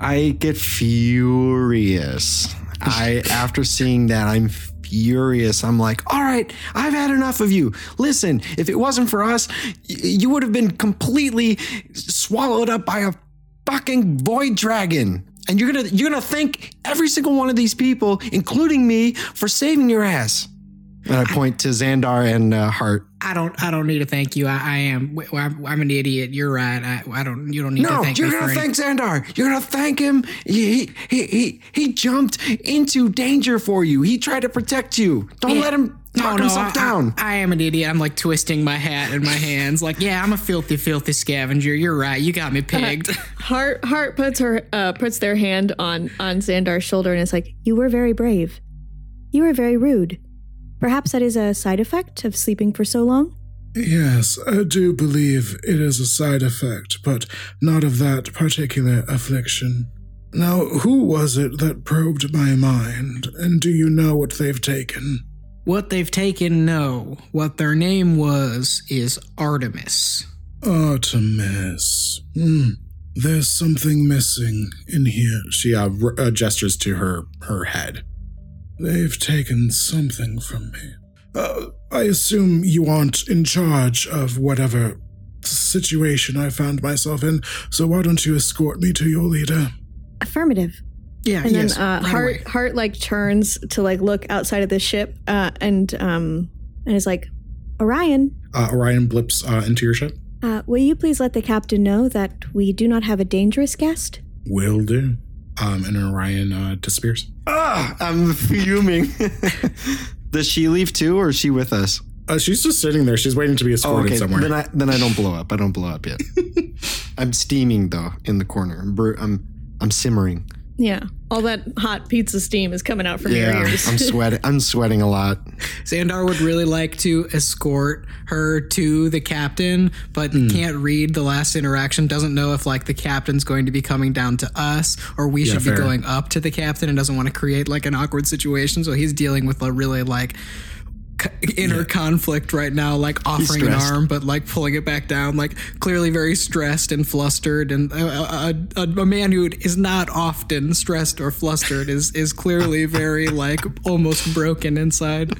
S5: I get furious. I after seeing that, I'm furious. I'm like, all right, I've had enough of you. Listen, if it wasn't for us, y- you would have been completely swallowed up by a fucking void dragon. And you're gonna you're gonna thank every single one of these people, including me, for saving your ass. And I point to Xandar and uh, Hart.
S2: I don't. I don't need to thank you. I, I am. w- I'm, I'm an idiot. You're right. I, I don't. You don't need to
S5: No,
S2: thank
S5: you're
S2: me for
S5: gonna
S2: any-
S5: thank Xandar. You're gonna thank him. He, he he he jumped into danger for you. He tried to protect you. Don't
S2: Yeah.
S5: let him talk himself
S2: I,
S5: down.
S2: I, I am an idiot. I'm like twisting my hat in my hands. Like, yeah, I'm a filthy, filthy scavenger. You're right. You got me pegged.
S3: Hart Hart puts her uh, puts their hand on on Xandar's shoulder and is like, "You were very brave. You were very rude. Perhaps that is a side effect of sleeping for so long."
S1: yes i do believe it is a side effect but not of that particular affliction now who was it that probed my mind and do you know what they've taken
S2: what they've taken, no. What their name was is Artemis.
S1: Artemis. Hmm. There's something missing in here. She uh, r- uh, gestures to her her head. They've taken something from me. Uh, I assume you aren't in charge of whatever situation I found myself in, so why don't you escort me to your leader?
S3: Affirmative.
S2: Yeah,
S3: And
S2: yes.
S3: then uh,
S2: right
S3: Hart
S2: away.
S3: Hart like turns to like look outside of the ship uh, and um and is like, Orion,
S1: Uh, Orion blips uh, into your ship.
S3: uh, will you please let the captain know that we do not have a dangerous guest?
S1: Will do. Um, and Orion uh, disappears.
S5: Ah, I'm fuming. Does she leave too, or is she with us?
S1: Uh, she's just sitting there. She's waiting to be
S5: Oh,
S1: escorted
S5: okay.
S1: somewhere.
S5: Then I then I don't blow up. I don't blow up yet. I'm steaming though in the corner. I'm I'm I'm simmering.
S3: Yeah, all that hot pizza steam is coming out from your
S5: Yeah,
S3: ears.
S5: I'm sweating. I'm sweating a lot.
S2: Xandar would really like to escort her to the captain, but
S1: Hmm.
S2: can't read the last interaction. Doesn't know if like the captain's going to be coming down to us or we should
S1: fair.
S2: be going up to the captain, and doesn't want to create like an awkward situation. So he's dealing with a really like c- inner conflict right now, like offering an arm but like pulling it back down, like clearly very stressed and flustered. And a, a, a, a man who is not often stressed or flustered is is clearly very like almost broken inside.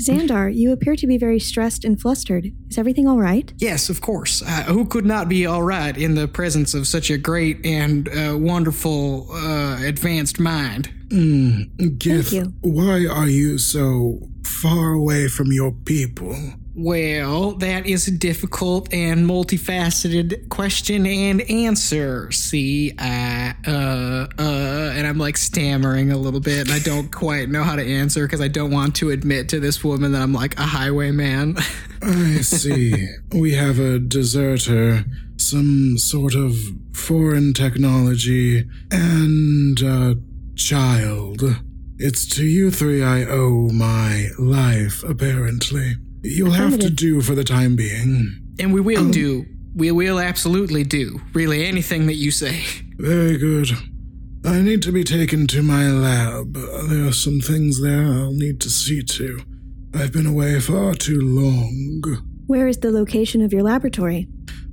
S3: Xandar, you appear to be very stressed and flustered. Is everything all right?
S2: Yes, of course. Uh, who could not be all right in the presence of such a great and uh, wonderful, uh, advanced mind?
S1: Mm, Gith,
S3: you.
S1: why are you so far away from your people?
S2: Well, that is a difficult and multifaceted question and answer. See, I, uh, uh, and I'm like stammering a little bit, and I don't quite know how to answer because I don't want to admit to this woman that I'm like a highwayman.
S1: I see. we have a deserter, some sort of foreign technology, and a child. It's to you three I owe my life, apparently. You'll have to do for the time being.
S2: and we will um, do. We will absolutely do. Really, anything that you say.
S1: Very good. I need to be taken to my lab. There are some things there I'll need to see to. I've been away far too long.
S3: Where is the location of your laboratory?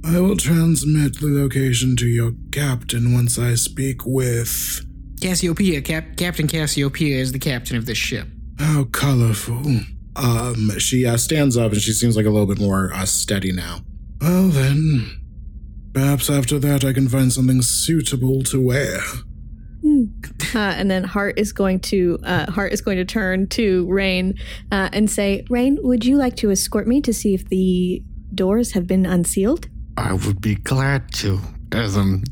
S1: I will transmit the location to your captain once I speak with.
S2: Cassiopeia, Cap- Captain Cassiopeia is the captain of this ship.
S1: How colorful. Um, she uh, stands up and she seems like a little bit more uh, steady now. Well, then, perhaps after that I can find something suitable to wear.
S3: Uh, and then Hart is going to uh, Hart is going to turn to Raine uh, and say, "Raine, would you like to escort me to see if the doors have been unsealed?"
S5: I would be glad to. As I'm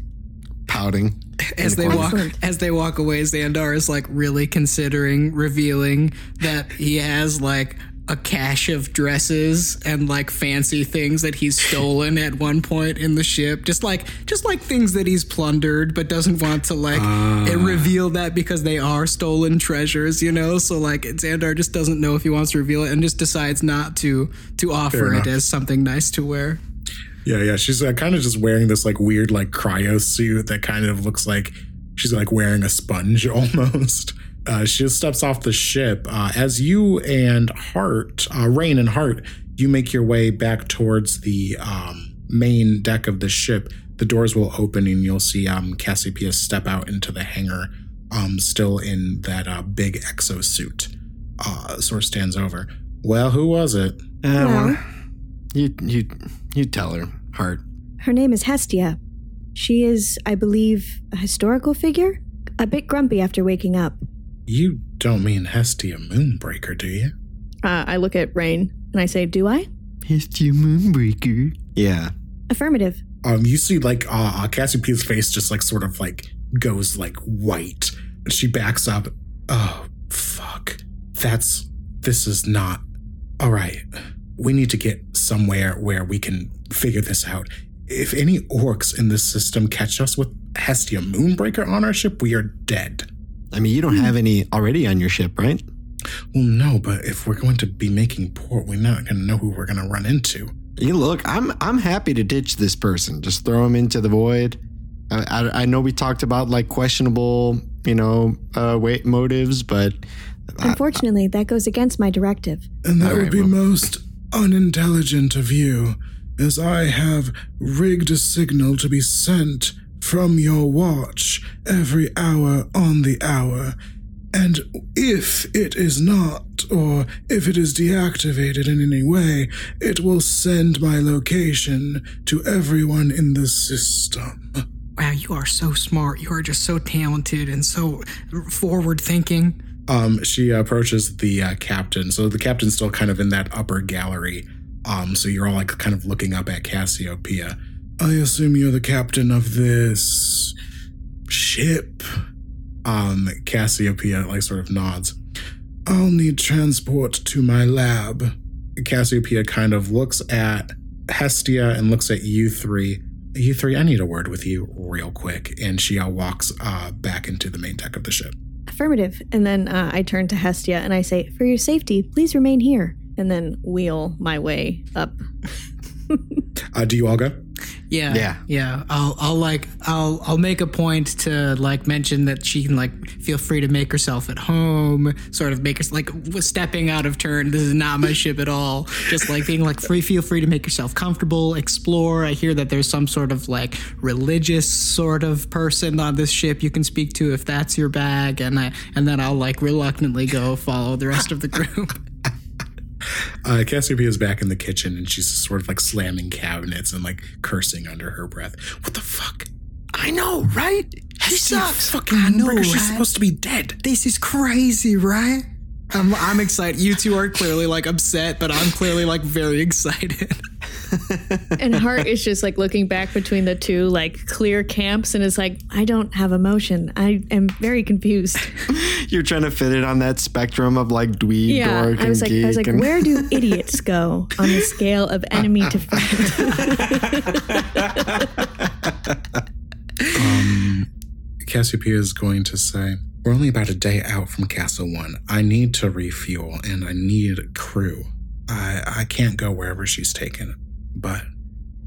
S5: pouting.
S2: As they walk, as they walk away, Xandar is like really considering revealing that he has like a cache of dresses and like fancy things that he's stolen at one point in the ship. Just like, just like things that he's plundered, but doesn't want to like it reveal that because they are stolen treasures, you know. So like, Xandar just doesn't know if he wants to reveal it and just decides not to to offer it as something nice to wear.
S1: Yeah, yeah. She's uh, kind of just wearing this like weird like cryo suit that kind of looks like she's like wearing a sponge almost. Uh, she just steps off the ship. Uh, as you and Hart, uh, Raine and Hart, you make your way back towards the um, main deck of the ship. The doors will open and you'll see um, Cassiopeia step out into the hangar, um, still in that uh, big exosuit. Uh, sort of stands over. Well, who was it?
S5: Uh,
S3: Well.
S5: well, you you you tell her, Hart.
S3: Her name is Hestia. She is, I believe, a historical figure. A bit grumpy after waking up.
S1: You don't mean Hestia Moonbreaker, do you?
S3: Uh, I look at Raine and I say, "Do I?"
S5: Hestia moonbreaker. Yeah.
S3: Affirmative.
S1: um, you see like uh, uh, Cassiopeia's face just like sort of like goes like white. She backs up. Oh fuck! That's this is not all right. We need to get somewhere where we can figure this out. If any orcs in this system catch us with Hestia Moonbreaker on our ship, we are dead.
S5: I mean, you don't have any already on your ship, right?
S1: Well, no, but if we're going to be making port, we're not going to know who we're going to run into.
S5: You look, I'm I'm happy to ditch this person. Just throw him into the void. I, I, I know we talked about like questionable, you know, uh, wait motives, but
S3: Unfortunately, that goes against my directive.
S1: And that
S5: All
S1: would
S5: right,
S1: be
S5: well-
S1: most unintelligent of you, as I have rigged a signal to be sent from your watch every hour on the hour. And if it is not, or if it is deactivated in any way, it will send my location to everyone in the system.
S2: Wow, you are so smart. You are just so talented and so forward thinking.
S1: Um, she approaches the uh, captain. So the captain's still kind of in that upper gallery. Um, so you're all like kind of looking up at Cassiopeia. I assume you're the captain of this ship. Um, Cassiopeia like sort of nods. I'll need transport to my lab. Cassiopeia kind of looks at Hestia and looks at you three. You three, I need a word with you real quick. And she uh, walks uh, back into the main deck of the ship.
S3: Affirmative. And then uh, I turn to Hestia and I say, For your safety, please remain here. And then wheel my way up.
S1: Uh, do you all go?
S2: Yeah,
S5: Yeah.
S2: yeah. I'll, I'll like, I'll, I'll make a point to like mention that she can like feel free to make herself at home. Sort of make us like stepping out of turn. This is not my ship at all. Just like being like free. Feel free to make yourself comfortable. Explore. I hear that there's some sort of like religious sort of person on this ship you can speak to if that's your bag. And I, and then I'll like reluctantly go follow the rest of the group.
S1: Uh, Cassiopeia is back in the kitchen and she's sort of like slamming cabinets and like cursing under her breath. What the fuck?
S5: I know, right? She sucks.
S1: Fucking
S2: I know.
S1: She's
S2: right?
S1: supposed to be dead.
S2: This is crazy, right? I'm, I'm excited. You two are clearly like upset, but I'm clearly like very excited.
S3: And Hart is just like looking back between the two like clear camps and is like, I don't have emotion. I am very confused.
S5: You're trying to fit it on that spectrum of like dweeb,
S3: Yeah.
S5: dork,
S3: I was
S5: and
S3: like, I was like,
S5: and-
S3: where do idiots go on the scale of enemy to friend?
S1: Um, Cassiopeia is going to say, We're only about a day out from Castle One. I need to refuel and I need a crew. I, I can't go wherever she's taken, but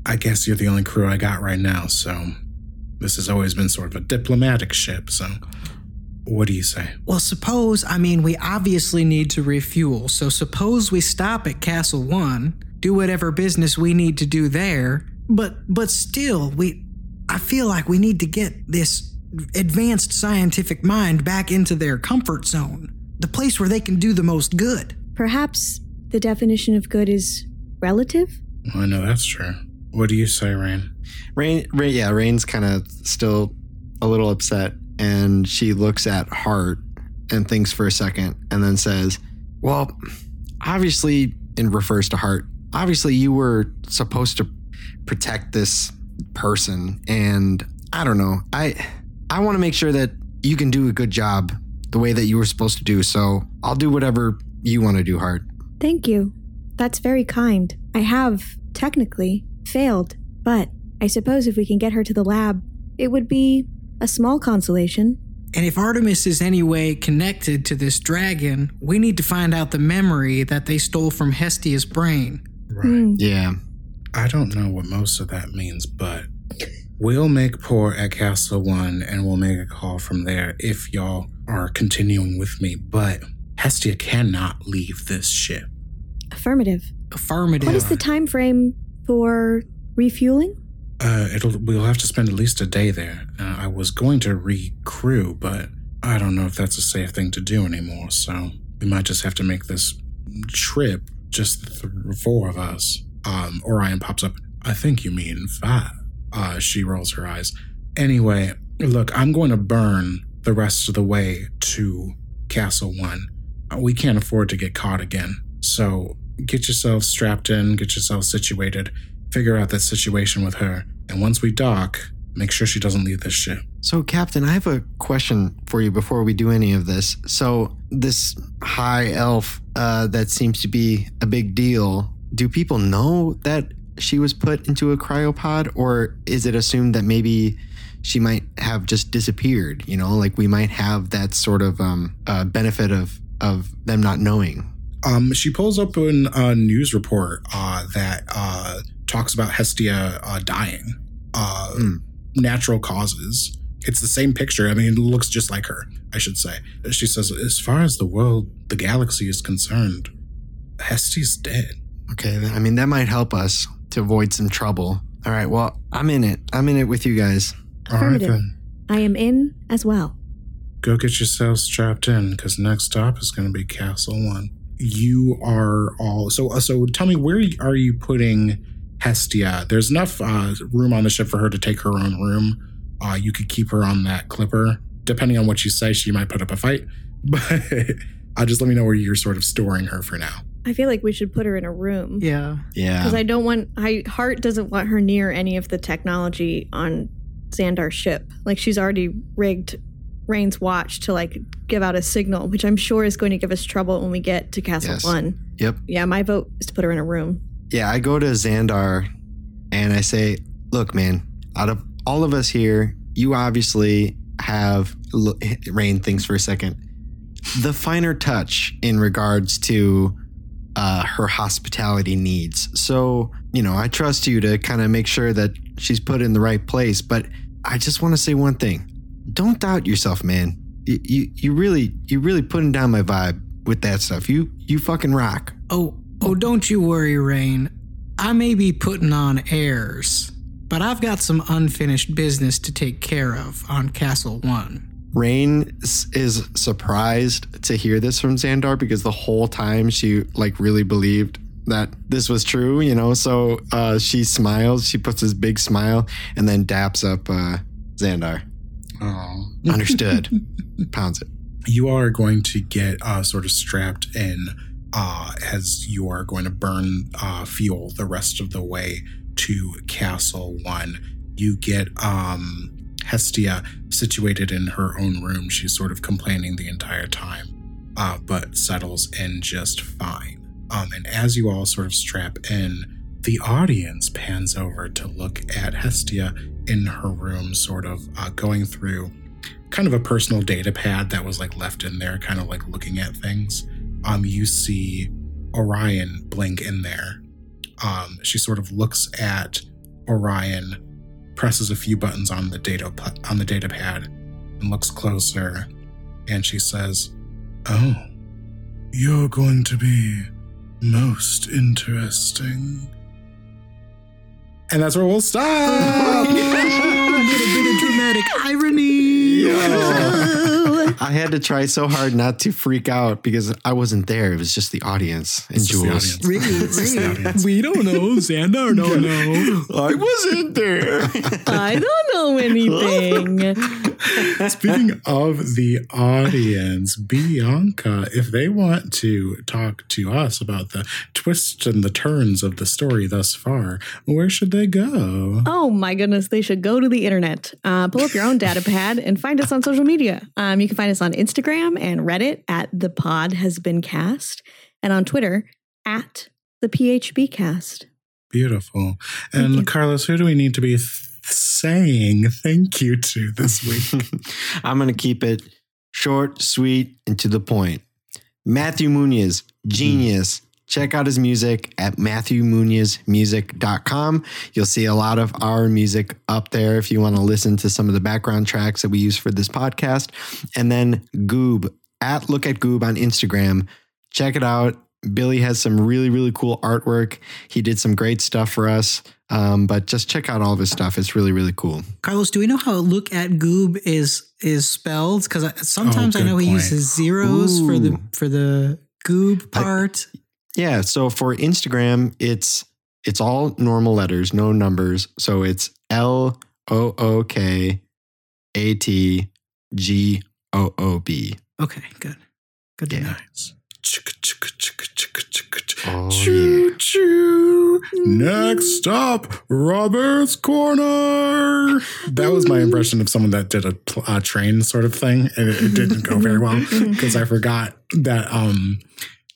S1: I guess you're the only crew I got right now, so this has always been sort of a diplomatic ship, so what do you say?
S2: Well, suppose, I mean, we obviously need to refuel. So suppose we stop at Castle One, do whatever business we need to do there. But, but still, we, I feel like we need to get this advanced scientific mind back into their comfort zone, the place where they can do the most good.
S3: Perhaps the definition of good is relative?
S1: I know that's true. What do you say, Raine?
S5: Raine, Raine, yeah, Raine's kind of still a little upset, and she looks at Hart and thinks for a second, and then says, "Well, obviously," and refers to Hart. Obviously, you were supposed to protect this person, and I don't know. I I want to make sure that you can do a good job the way that you were supposed to do. So I'll do whatever you want to do, Hart.
S3: Thank you. That's very kind. I have, technically, failed, but I suppose if we can get her to the lab, it would be a small consolation.
S2: And if Artemis is any way connected to this dragon, we need to find out the memory that they stole from Hestia's brain.
S1: Right.
S3: Hmm.
S5: Yeah.
S1: I don't know what most of that means, but we'll make port at Castle One and we'll make a call from there if y'all are continuing with me. But Hestia cannot leave this ship.
S3: Affirmative.
S2: Affirmative.
S3: What is the time frame for refueling?
S1: Uh, it'll we'll have to spend at least a day there. Uh, I was going to recrew, but I don't know if that's a safe thing to do anymore. So we might just have to make this trip, just the four of us. Um, Orion pops up. I think you mean five. Uh, she rolls her eyes. Anyway, look, I'm going to burn the rest of the way to Castle One. Uh, We can't afford to get caught again. So get yourself strapped in, get yourself situated, figure out that situation with her. And once we dock, make sure she doesn't leave this ship.
S5: So, Captain, I have a question for you before we do any of this. So, this high elf uh, that seems to be a big deal, do people know that she was put into a cryopod, or is it assumed that maybe she might have just disappeared? You know, like we might have that sort of um, uh, benefit of of them not knowing.
S1: Um, she pulls up an, a news report uh, that uh, talks about Hestia uh, dying. Uh,
S5: Hmm.
S1: Natural causes. It's the same picture. I mean, it looks just like her, I should say. She says, as far as the world, the galaxy is concerned, Hestia's dead.
S5: Okay, I mean that might help us to avoid some trouble. All right, well, I'm in it. I'm in it with you guys.
S1: All right,
S3: Affirmative.
S1: then.
S3: I am in as well.
S1: go get yourselves strapped in because next stop is going to be Castle One. You are all so. uh, So tell me, where are you putting Hestia? There's enough uh, room on the ship for her to take her own room. Uh, you could keep her on that clipper. Depending on what you say, she might put up a fight. But uh, just let me know where you're sort of storing her for now.
S3: I feel like we should put her in a room.
S2: Yeah.
S5: Yeah.
S3: Because I don't want I Hart doesn't want her near any of the technology on Xandar's ship. Like she's already rigged Raine's watch to like give out a signal, which I'm sure is going to give us trouble when we get to Castle
S5: Yes.
S3: One.
S5: Yep.
S3: Yeah, my vote is to put her in a room.
S5: Yeah, I go to Xandar and I say, look, man, out of all of us here, you obviously have, look, Raine thinks for a second, the finer touch in regards to uh, her hospitality needs. So, you know, I trust you to kind of make sure that she's put in the right place. But I just want to say one thing don't doubt yourself, man. You, you, you really, you really putting down my vibe with that stuff. You, you fucking rock.
S2: Oh, oh, don't you worry, Raine. I may be putting on airs, but I've got some unfinished business to take care of on Castle One.
S5: Raine is surprised to hear this from Xandar because the whole time she like really believed that this was true, you know. So uh, she smiles, she puts this big smile, and then daps up uh, Xandar.
S1: Oh.
S5: Understood. Pounds it.
S1: You are going to get uh, sort of strapped in uh, as you are going to burn uh, fuel the rest of the way to Castle One. You get um, Hestia situated in her own room. She's sort of complaining the entire time, uh, but settles in just fine. Um, and as you all sort of strap in, the audience pans over to look at Hestia in her room, sort of uh, going through kind of a personal data pad that was like left in there, kind of like looking at things. Um, you see Orion blink in there. Um, she sort of looks at Orion, presses a few buttons on the data on the data pad, and looks closer, and she says, "Oh, you're going to be most interesting." And that's where we'll stop.
S2: a little bit of dramatic irony.
S5: I had to try so hard not to freak out because I wasn't there. It was just the audience and
S1: It's
S5: Jules.
S1: audience.
S2: Really,
S1: It's the audience.
S2: We don't know. Xandar don't know.
S5: I wasn't there.
S3: I don't know anything.
S1: Speaking of the audience, Bianca, if they want to talk to us about the twists and the turns of the story thus far, where should they go?
S3: Oh my goodness, they should go to the internet, uh, pull up your own data pad, and find us on social media. Um, you can find us on Instagram and Reddit at the pod has been cast, and on Twitter at the PHB cast.
S1: Beautiful. And. Carlos, who do we need to be th- saying thank you to this week?
S5: I'm going to keep it short, sweet, and to the point. Matthew Muñiz, hmm. genius. Check out his music at matthewmunizmusic.com. You'll see a lot of our music up there if you want to listen to some of the background tracks that we use for this podcast. And then Goob at Look at Goob on Instagram. Check it out. Billy has some really, really cool artwork. He did some great stuff for us. Um, but just check out all of his stuff. It's really, really cool.
S2: Carlos, do we know how look at goob is is spelled? Because sometimes I
S1: good
S2: know he uses zeros for the for the goob
S5: I-
S2: part.
S5: Yeah. So for Instagram, it's it's all normal letters, no numbers. So it's L O O K A T G O O B.
S2: okay, good, good to
S5: Yeah.
S2: know.
S5: Oh,
S1: Choo choo. Next up, Robert's Corner. That was my impression of someone that did a pl- uh, train sort of thing, and it, it didn't go very well because I forgot that um,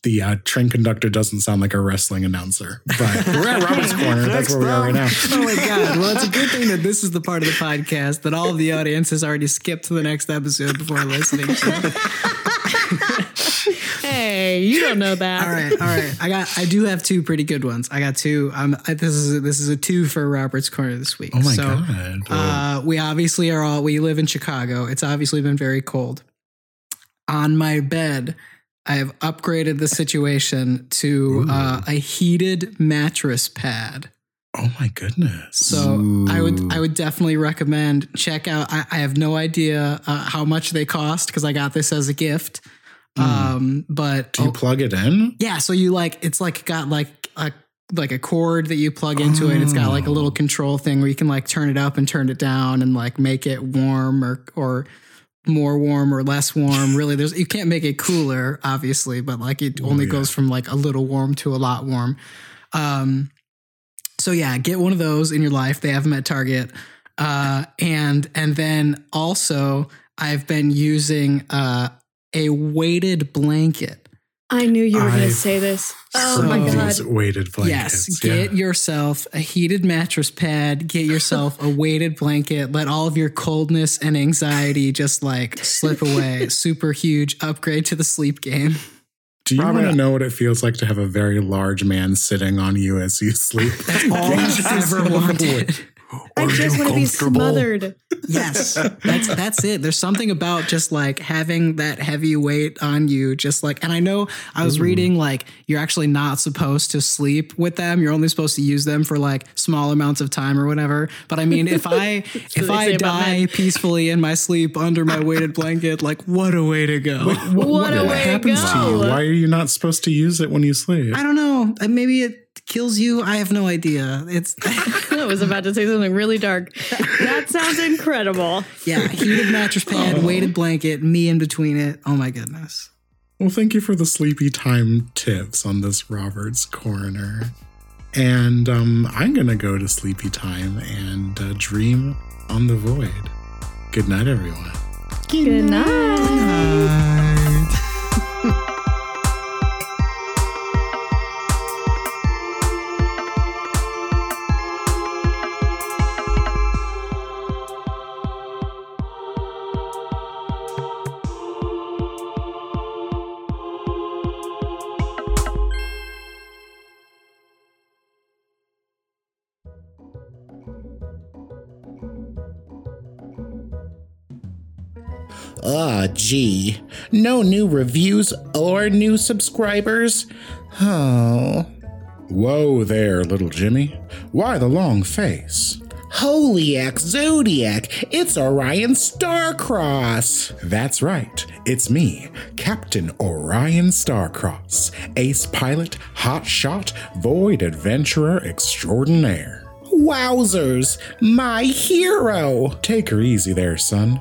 S1: the uh, train conductor doesn't sound like a wrestling announcer. But we're at Robert's Corner. That's where we are right now.
S2: Oh my god! Well, it's a good thing that this is the part of the podcast that all of the audience has already skipped to the next episode before listening. to.
S3: Hey, you don't know that.
S2: all right, all right. I got. I do have two pretty good ones. I got two. Um, I, this is a, this is a two for Robert's Corner this week.
S1: Oh my
S2: so,
S1: god!
S2: Uh, we obviously are all. We live in Chicago. It's obviously been very cold. On my bed, I have upgraded the situation to uh, a heated mattress pad.
S1: oh my goodness!
S2: So I would I would definitely recommend check out. I, I have no idea uh, how much they cost because I got this as a gift. Um, but
S1: Do you
S2: oh,
S1: plug it in?
S2: yeah, so you like it's like got like a like a cord that you plug into it. It's got like a little control thing where you can like turn it up and turn it down and like make it warm or or more warm or less warm. Really, there's you can't make it cooler, obviously, but like it only
S1: yeah.
S2: goes from like a little warm to a lot warm. Um, so yeah, get one of those in your life. They have them at Target. Uh, and and then also I've been using uh, a weighted blanket.
S3: I knew you were going to say this. Oh
S2: so
S3: my god.
S1: these weighted blankets.
S2: Yes,
S1: yeah.
S2: get yourself a heated mattress pad, get yourself a weighted blanket, let all of your coldness and anxiety just like slip away. Super huge upgrade to the sleep game.
S1: Do you
S5: Robert,
S1: want to know what it feels like to have a very large man sitting on you as you sleep?
S2: All I've ever wanted.
S3: I just want to be smothered.
S2: Yes, that's that's it. There's something about just like having that heavy weight on you, just like. And I know I was reading like you're actually not supposed to sleep with them. You're only supposed to use them for like small amounts of time or whatever. But I mean, if I if I die peacefully in my sleep under my weighted blanket, like what a way to go.
S3: What a way to
S1: happens to you? Why are you not supposed to use it when you sleep?
S2: I don't know. Uh, Maybe it kills you. I have no idea. It's
S3: I was about to say something really dark. That sounds incredible.
S2: yeah, heated mattress pad, weighted blanket, me in between it. Oh my goodness.
S1: Well, thank you for the sleepy time tips on this Roberts Coroner. And um, I'm going to go to sleepy time and uh, dream on the void. Good night, everyone.
S3: Good night.
S7: Ah, gee. No new reviews or new subscribers? Oh.
S1: Whoa there, little Jimmy. Why the long face?
S7: Holiac Zodiac, it's Orion Starcross.
S1: That's right. It's me, Captain Orion Starcross, ace pilot, hot shot, void adventurer extraordinaire.
S7: Wowzers, my hero.
S1: Take her easy there, son.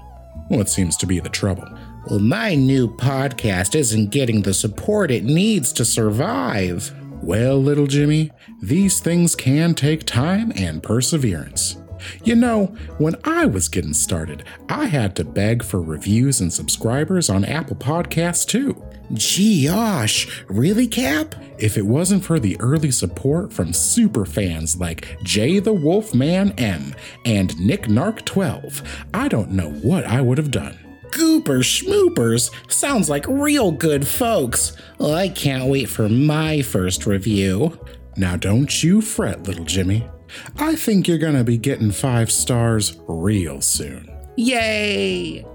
S1: What seems to be the trouble?
S7: Well, my new podcast isn't getting the support it needs to survive.
S1: Well, little Jimmy, these things can take time and perseverance. You know, when I was getting started, I had to beg for reviews and subscribers on Apple Podcasts too.
S7: Gee, gosh, really, Cap?
S1: If it wasn't for the early support from super fans like Jay the Wolfman M and Nick Narc 12, I don't know what I would have done.
S7: Goopers schmoopers sounds like real good folks. Well, I can't wait for my first review.
S1: Now, don't you fret, little Jimmy. I think you're gonna be getting five stars real soon.
S7: Yay!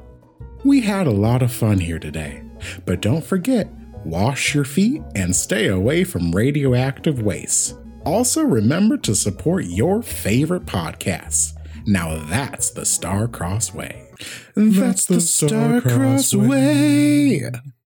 S1: We had a lot of fun here today, but don't forget wash your feet and stay away from radioactive waste. Also, remember to support your favorite podcasts. Now that's the Star Cross Way. That's the Star Cross Way.